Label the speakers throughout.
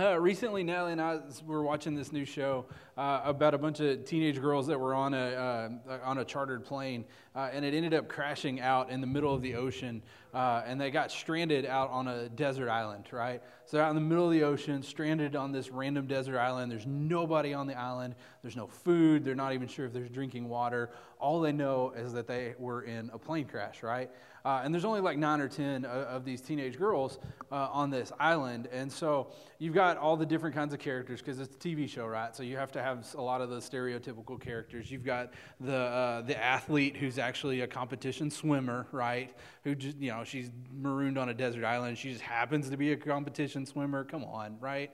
Speaker 1: Uh, recently, Natalie and I were watching this new show uh, about a bunch of teenage girls that were on a uh, on a chartered plane, uh, and it ended up crashing out in the middle of the ocean, uh, and they got stranded out on a desert island. Right, so out in the middle of the ocean, stranded on this random desert island. There's nobody on the island. There's no food. They're not even sure if there's drinking water. All they know is that they were in a plane crash. Right, uh, and there's only like nine or ten of, of these teenage girls on this island, and so you've got all the different kinds of characters because it's a TV show, right? So you have to have a lot of the stereotypical characters. You've got the uh, the athlete who's actually a competition swimmer, right? Who just you know she's marooned on a desert island. She just happens to be a competition swimmer. Come on, right?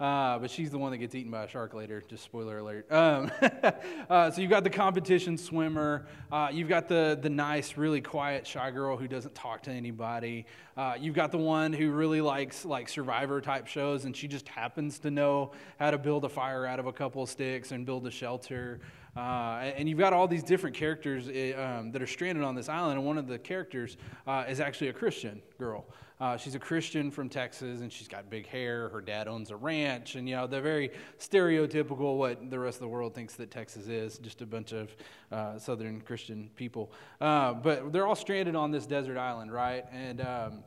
Speaker 1: Uh, but she's the one that gets eaten by a shark later. Just spoiler alert. Um, uh, so you've got the competition swimmer. Uh, you've got the the nice, really quiet, shy girl who doesn't talk to anybody. Uh, you've got the one who really likes like Survivor type shows, and she just happens to know how to build a fire out of a couple of sticks and build a shelter. Uh, and you've got all these different characters eh, um, that are stranded on this island, and one of the characters uh, is actually a Christian girl. Uh, she's a Christian from Texas, and she's got big hair. Her dad owns a ranch, and you know the very stereotypical what the rest of the world thinks that Texas is, just a bunch of uh, Southern Christian people. Uh, but they're all stranded on this desert island, right? And um,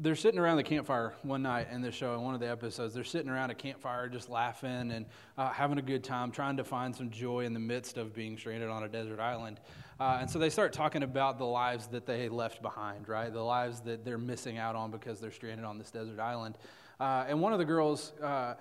Speaker 1: they're sitting around the campfire one night in the show, in one of the episodes. They're sitting around a campfire just laughing and uh, having a good time, trying to find some joy in the midst of being stranded on a desert island. Uh, and so they start talking about the lives that they left behind, right? The lives that they're missing out on because they're stranded on this desert island. Uh, and one of the girls uh,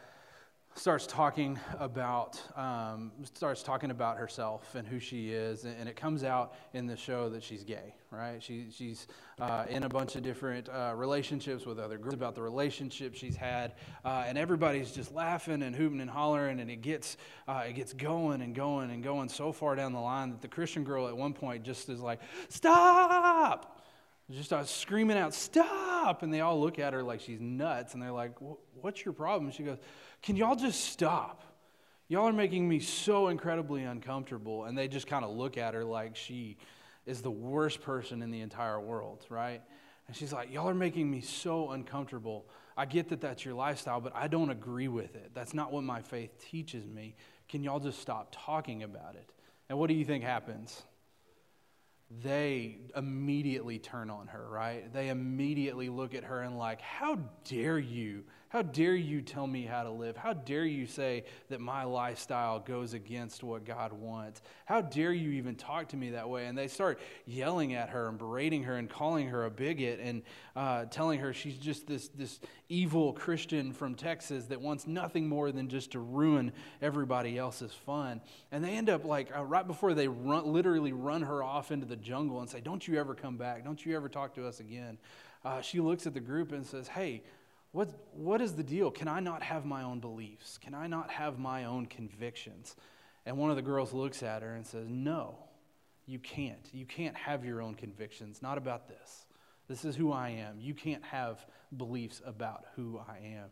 Speaker 1: starts talking about um, starts talking about herself and who she is, and, it comes out in the show that she's gay. Right? She, she's uh, in a bunch of different uh, relationships with other groups about the relationships she's had, uh, and everybody's just laughing and hooting and hollering, and it gets uh, it gets going and going and going so far down the line that the Christian girl at one point just is like, "Stop!" Just starts screaming out, "Stop!" And they all look at her like she's nuts, and they're like, "What's your problem?" She goes can y'all just stop? Y'all are making me so incredibly uncomfortable. And they just kind of look at her like she is the worst person in the entire world, right? And she's like, Y'all are making me so uncomfortable. I get that that's your lifestyle, but I don't agree with it. That's not what my faith teaches me. Can y'all just stop talking about it? And what do you think happens? They immediately turn on her, right? They immediately look at her and, like, how dare you how dare you tell me how to live? How dare you say that my lifestyle goes against what God wants? How dare you even talk to me that way? And they start yelling at her and berating her and calling her a bigot and uh, telling her she's just this, this evil Christian from Texas that wants nothing more than just to ruin everybody else's fun. And they end up like uh, right before they run, literally run her off into the jungle and say, Don't you ever come back. Don't you ever talk to us again. Uh, she looks at the group and says, Hey, what, what is the deal? Can I not have my own beliefs? Can I not have my own convictions? And one of the girls looks at her and says, No, you can't. You can't have your own convictions, not about this. This is who I am. You can't have beliefs about who I am.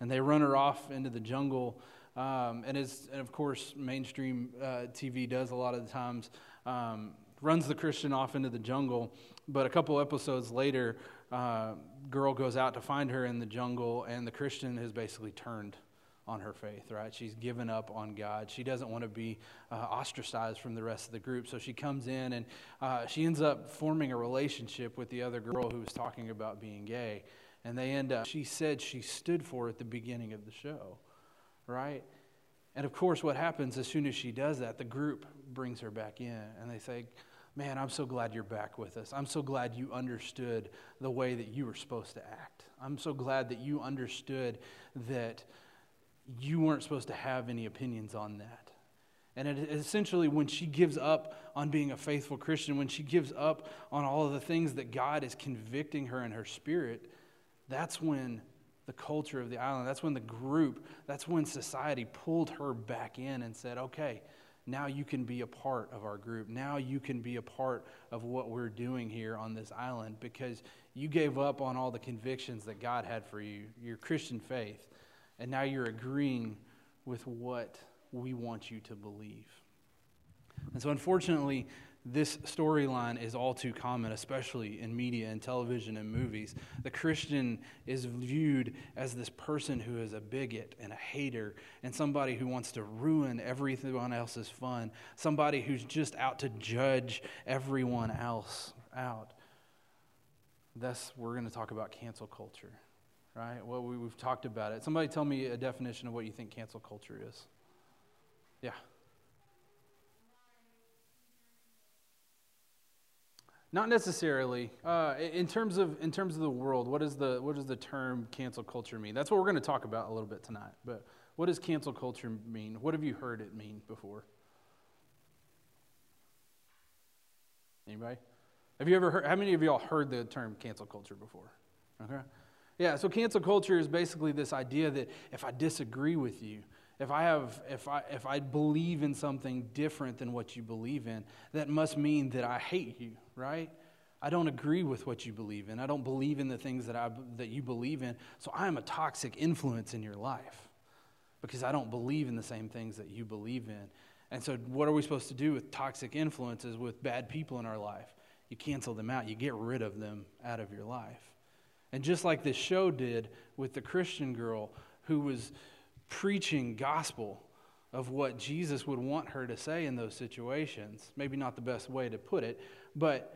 Speaker 1: And they run her off into the jungle. Um, and, as, and of course, mainstream uh, TV does a lot of the times, um, runs the Christian off into the jungle. But a couple episodes later, uh, girl goes out to find her in the jungle, and the Christian has basically turned on her faith, right? She's given up on God. She doesn't want to be uh, ostracized from the rest of the group. So she comes in and uh, she ends up forming a relationship with the other girl who was talking about being gay. And they end up, she said she stood for at the beginning of the show, right? And of course, what happens as soon as she does that, the group brings her back in and they say, Man, I'm so glad you're back with us. I'm so glad you understood the way that you were supposed to act. I'm so glad that you understood that you weren't supposed to have any opinions on that. And it, essentially, when she gives up on being a faithful Christian, when she gives up on all of the things that God is convicting her in her spirit, that's when the culture of the island, that's when the group, that's when society pulled her back in and said, okay, now you can be a part of our group. Now you can be a part of what we're doing here on this island because you gave up on all the convictions that God had for you, your Christian faith, and now you're agreeing with what we want you to believe. And so, unfortunately, this storyline is all too common, especially in media and television and movies. The Christian is viewed as this person who is a bigot and a hater and somebody who wants to ruin everyone else's fun, somebody who's just out to judge everyone else out. Thus, we're going to talk about cancel culture, right? Well, we, we've talked about it. Somebody tell me a definition of what you think cancel culture is. Yeah. Not necessarily. Uh, in terms of in terms of the world, what is the what does the term cancel culture mean? That's what we're going to talk about a little bit tonight. But what does cancel culture mean? What have you heard it mean before? Anybody? Have you ever heard? How many of y'all heard the term cancel culture before? Okay. Yeah. So cancel culture is basically this idea that if I disagree with you, if I have if I if I believe in something different than what you believe in, that must mean that I hate you, right? I don't agree with what you believe in. I don't believe in the things that I that you believe in. So I am a toxic influence in your life because I don't believe in the same things that you believe in. And so what are we supposed to do with toxic influences with bad people in our life? You cancel them out. You get rid of them out of your life. And just like this show did with the Christian girl who was preaching gospel of what Jesus would want her to say in those situations. Maybe not the best way to put it, but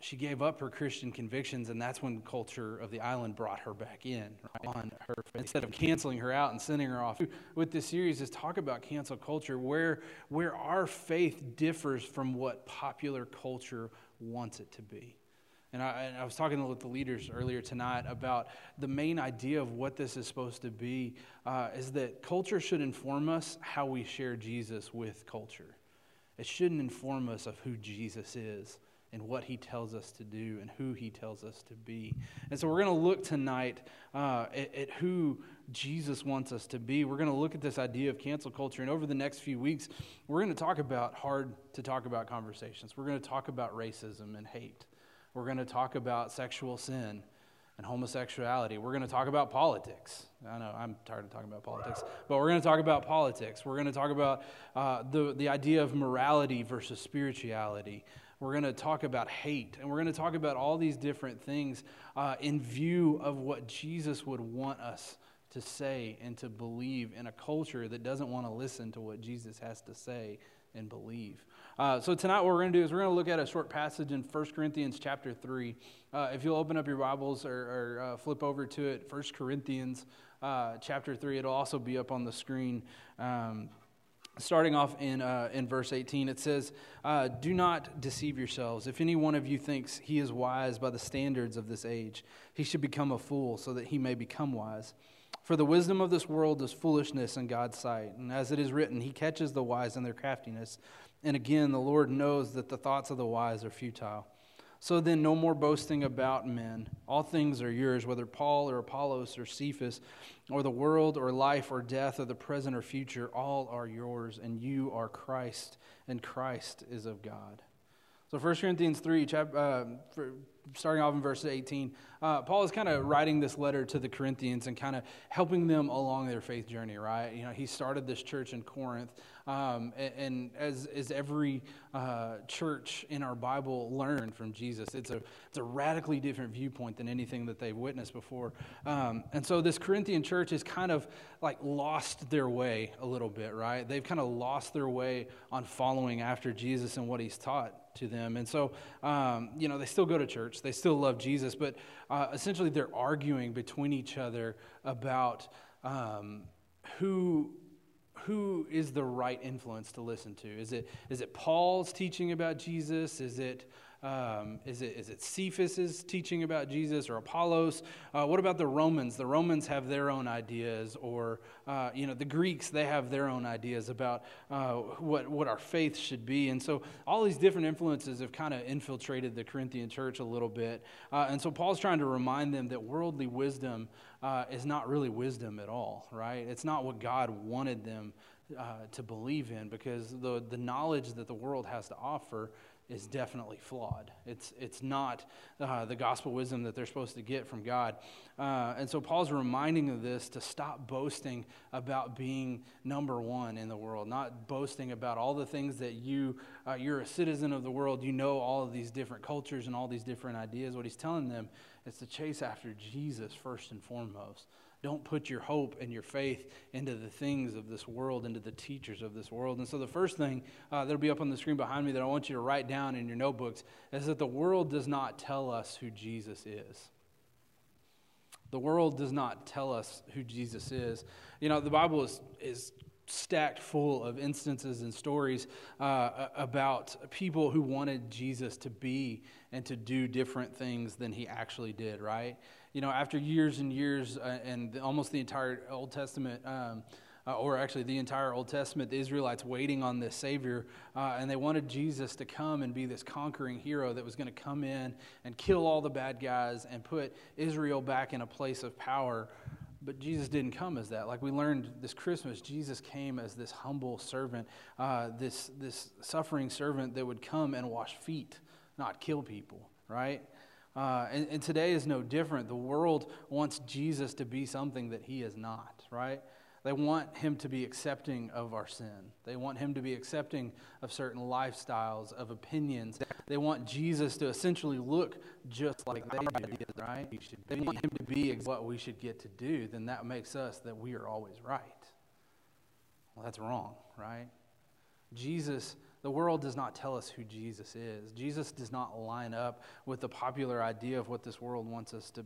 Speaker 1: she gave up her Christian convictions, and that's when culture of the island brought her back in right, on her. Instead of canceling her out and sending her off, with this series is talk about cancel culture, where where our faith differs from what popular culture wants it to be. And I, and I, was talking with the leaders earlier tonight about the main idea of what this is supposed to be uh, is that culture should inform us how we share Jesus with culture. It shouldn't inform us of who Jesus is and what he tells us to do and who he tells us to be. And so we're going to look tonight uh, at, at who Jesus wants us to be. We're going to look at this idea of cancel culture. And over the next few weeks, we're going to talk about hard to talk about conversations. We're going to talk about racism and hate. We're going to talk about sexual sin and homosexuality. We're going to talk about politics. I know I'm tired of talking about politics, but we're going to talk about politics. We're going to talk about uh, the, the idea of morality versus spirituality. We're going to talk about hate, and we're going to talk about all these different things uh, in view of what Jesus would want us to say and to believe in a culture that doesn't want to listen to what Jesus has to say and believe. Uh, so tonight, what we're going to do is we're going to look at a short passage in 1 Corinthians chapter 3. Uh, if you'll open up your Bibles or, or uh, flip over to it, 1 Corinthians uh, chapter 3, it'll also be up on the screen. Um, starting off in, uh, in verse 18, it says, uh, Do not deceive yourselves. If any one of you thinks he is wise by the standards of this age, he should become a fool so that he may become wise. For the wisdom of this world is foolishness in God's sight. And as it is written, He catches the wise in their craftiness. And again, the Lord knows that the thoughts of the wise are futile. So then, no more boasting about men. All things are yours, whether Paul or Apollos or Cephas, or the world or life or death or the present or future, all are yours, and you are Christ, and Christ is of God. So 1 Corinthians 3, chapter. uh, starting off in verse 18, uh, Paul is kind of writing this letter to the Corinthians and kind of helping them along their faith journey, right? You know, he started this church in Corinth, um, and, and, as, as every uh, church in our Bible learned from Jesus, it's a, it's a radically different viewpoint than anything that they've witnessed before. Um, and so this Corinthian church has kind of like lost their way a little bit, right? They've kind of lost their way on following after Jesus and what he's taught to them. And so, um, you know, they still go to church, they still love Jesus, but uh, essentially they're arguing between each other about um, who. Who is the right influence to listen to? Is it, is it Paul's teaching about Jesus? Is it um, is, it, is it Cephas's teaching about Jesus or Apollos? Uh, what about the Romans? The Romans have their own ideas, or uh, you know, the Greeks they have their own ideas about uh, what what our faith should be. And so all these different influences have kind of infiltrated the Corinthian church a little bit. Uh, and so Paul's trying to remind them that worldly wisdom uh, is not really wisdom at all, right? It's not what God wanted them uh, to believe in because the, the knowledge that the world has to offer is definitely flawed. It's, it's not uh, the gospel wisdom that they're supposed to get from God. Uh, and so Paul's reminding of this to stop boasting about being number one in the world, not boasting about all the things that you, uh, you're a citizen of the world, you know all of these different cultures and all these different ideas. What he's telling them is to chase after Jesus first and foremost. Don't put your hope and your faith into the things of this world, into the teachers of this world. And so, the first thing uh, that'll be up on the screen behind me that I want you to write down in your notebooks is that the world does not tell us who Jesus is. The world does not tell us who Jesus is. You know, the Bible is, is stacked full of instances and stories uh, about people who wanted Jesus to be and to do different things than he actually did, right? You know, after years and years uh, and almost the entire Old Testament, um, uh, or actually the entire Old Testament, the Israelites waiting on this Savior, uh, and they wanted Jesus to come and be this conquering hero that was going to come in and kill all the bad guys and put Israel back in a place of power. But Jesus didn't come as that. Like we learned this Christmas, Jesus came as this humble servant, uh, this, this suffering servant that would come and wash feet, not kill people, right? Uh, and, and today is no different. The world wants Jesus to be something that he is not, right? They want him to be accepting of our sin. They want him to be accepting of certain lifestyles, of opinions. They want Jesus to essentially look just like they do, right? They want him to be what we should get to do. Then that makes us that we are always right. Well, that's wrong, right? Jesus the world does not tell us who Jesus is. Jesus does not line up with the popular idea of what this world wants us to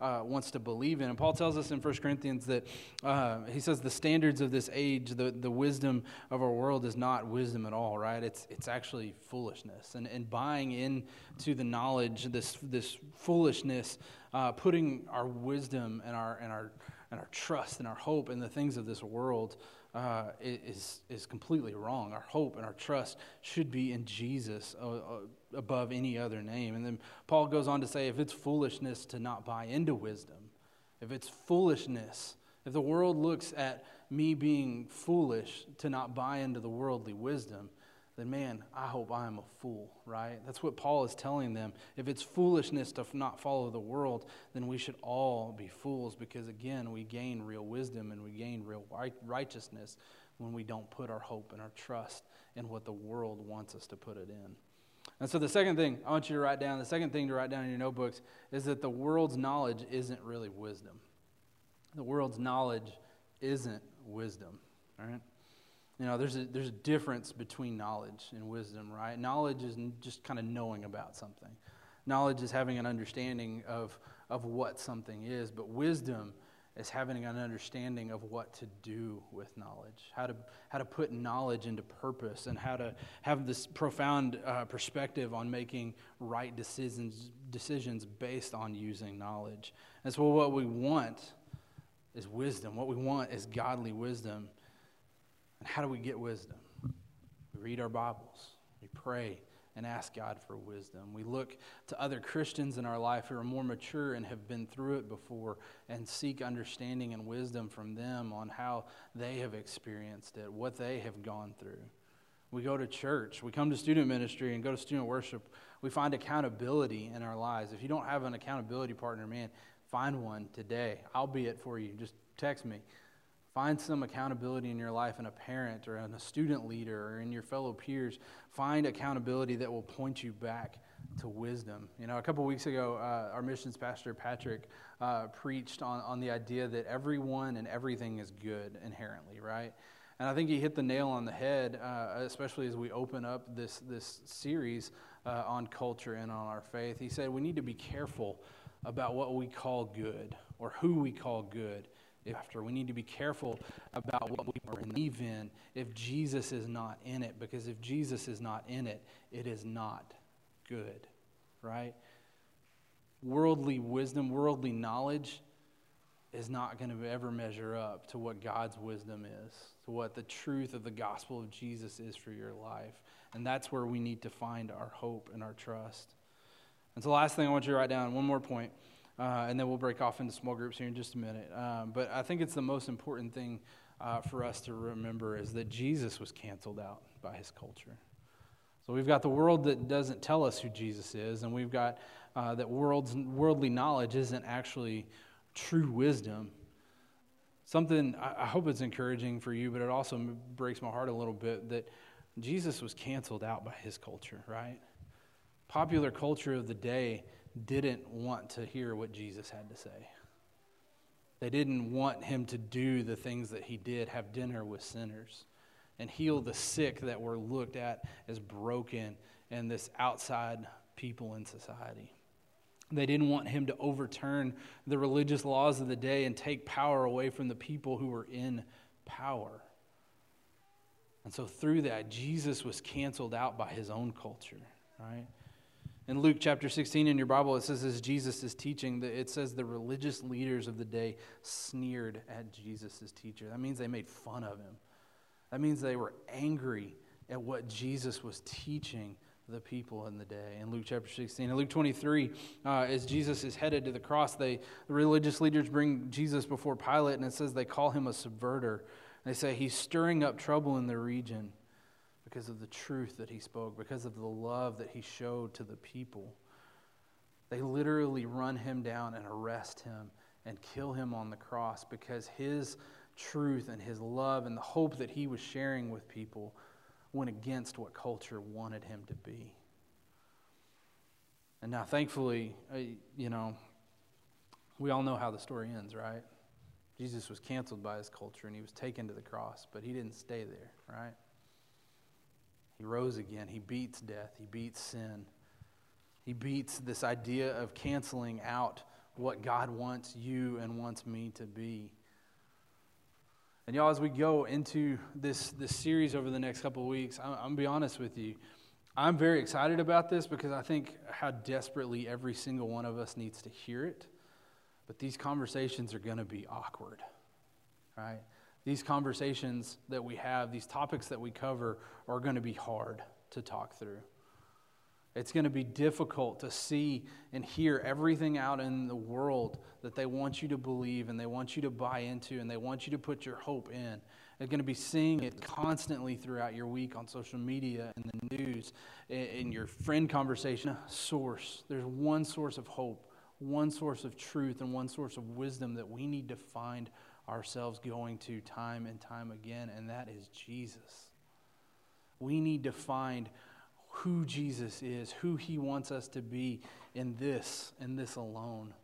Speaker 1: uh, wants to believe in. And Paul tells us in 1 Corinthians that uh, he says the standards of this age, the, the wisdom of our world is not wisdom at all, right? It's, it's actually foolishness. And, and buying into the knowledge, this, this foolishness, uh, putting our wisdom and our, and, our, and our trust and our hope in the things of this world uh, is, is completely wrong. Our hope and our trust should be in Jesus uh, uh, above any other name. And then Paul goes on to say if it's foolishness to not buy into wisdom, if it's foolishness, if the world looks at me being foolish to not buy into the worldly wisdom, then man, I hope I am a fool, right? That's what Paul is telling them. If it's foolishness to not follow the world, then we should all be fools because, again, we gain real wisdom and we gain real righteousness when we don't put our hope and our trust in what the world wants us to put it in. And so, the second thing I want you to write down, the second thing to write down in your notebooks is that the world's knowledge isn't really wisdom. The world's knowledge isn't wisdom, all right? You know, there's a, there's a difference between knowledge and wisdom, right? Knowledge is just kind of knowing about something. Knowledge is having an understanding of, of what something is, but wisdom is having an understanding of what to do with knowledge, how to, how to put knowledge into purpose, and how to have this profound uh, perspective on making right decisions, decisions based on using knowledge. And so, what we want is wisdom. What we want is godly wisdom. And how do we get wisdom? We read our Bibles, we pray, and ask God for wisdom. We look to other Christians in our life who are more mature and have been through it before and seek understanding and wisdom from them on how they have experienced it, what they have gone through. We go to church, we come to student ministry and go to student worship. We find accountability in our lives. If you don't have an accountability partner, man, find one today. I'll be it for you. Just text me. Find some accountability in your life in a parent or in a student leader or in your fellow peers. Find accountability that will point you back to wisdom. You know, a couple weeks ago, uh, our missions pastor, Patrick, uh, preached on, on the idea that everyone and everything is good inherently, right? And I think he hit the nail on the head, uh, especially as we open up this, this series uh, on culture and on our faith. He said we need to be careful about what we call good or who we call good after. We need to be careful about what we believe in if Jesus is not in it, because if Jesus is not in it, it is not good, right? Worldly wisdom, worldly knowledge is not going to ever measure up to what God's wisdom is, to what the truth of the gospel of Jesus is for your life. And that's where we need to find our hope and our trust. And so, last thing I want you to write down, one more point. Uh, and then we'll break off into small groups here in just a minute. Um, but I think it's the most important thing uh, for us to remember is that Jesus was canceled out by his culture. So we've got the world that doesn't tell us who Jesus is, and we've got uh, that world's, worldly knowledge isn't actually true wisdom. Something I, I hope it's encouraging for you, but it also breaks my heart a little bit that Jesus was canceled out by his culture, right? Popular culture of the day didn't want to hear what Jesus had to say. They didn't want him to do the things that he did, have dinner with sinners and heal the sick that were looked at as broken and this outside people in society. They didn't want him to overturn the religious laws of the day and take power away from the people who were in power. And so, through that, Jesus was canceled out by his own culture, right? In Luke chapter 16 in your Bible, it says, as Jesus is teaching, it says the religious leaders of the day sneered at Jesus' teacher. That means they made fun of him. That means they were angry at what Jesus was teaching the people in the day. In Luke chapter 16. In Luke 23, uh, as Jesus is headed to the cross, they, the religious leaders bring Jesus before Pilate, and it says they call him a subverter. They say he's stirring up trouble in the region because of the truth that he spoke, because of the love that he showed to the people. They literally run him down and arrest him and kill him on the cross because his truth and his love and the hope that he was sharing with people went against what culture wanted him to be. And now, thankfully, uh, you know, we all know how the story ends, right? Jesus was canceled by his culture and he was taken to the cross, but he didn't stay there, right? He rose again. He beats death, he beats sin. He beats this idea of canceling out what God wants you and wants me to be. And y'all, as we go into this, this series over the next couple of weeks, I'm, I'm going to be honest with you. I'm very excited about this because I think how desperately every single one of us needs to hear it. But these conversations are going to be awkward, right? These conversations that we have, these topics that we cover, are going to be hard to talk through. It's going to be difficult to see and hear everything out in the world that they want you to believe and they want you to buy into and they want you to put your hope in. They're going to be seeing it constantly throughout your week on social media and the news, in your friend conversation. Source. There's one source of hope, one source of truth, and one source of wisdom that we need to find ourselves going to time and time again, and that is Jesus. We need to find who Jesus is, who he wants us to be in this, in this alone.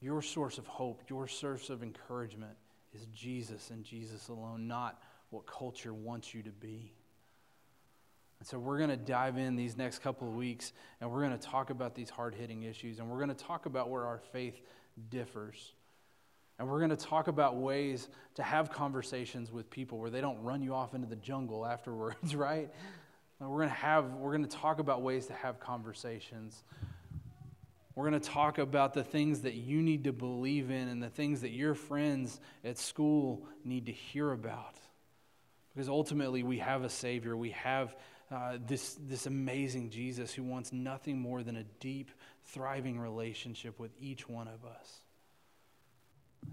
Speaker 1: Your source of hope, your source of encouragement is Jesus and Jesus alone, not what culture wants you to be. And so we're going to dive in these next couple of weeks and we're going to talk about these hard hitting issues and we're going to talk about where our faith differs. And we're going to talk about ways to have conversations with people where they don't run you off into the jungle afterwards, right? We're going to have we're going to talk about ways to have conversations. We're going to talk about the things that you need to believe in and the things that your friends at school need to hear about. Because ultimately, we have a Savior. We have uh, this, this amazing Jesus who wants nothing more than a deep, thriving relationship with each one of us.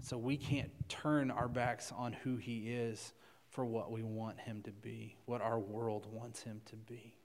Speaker 1: So we can't turn our backs on who he is for what we want him to be, what our world wants him to be.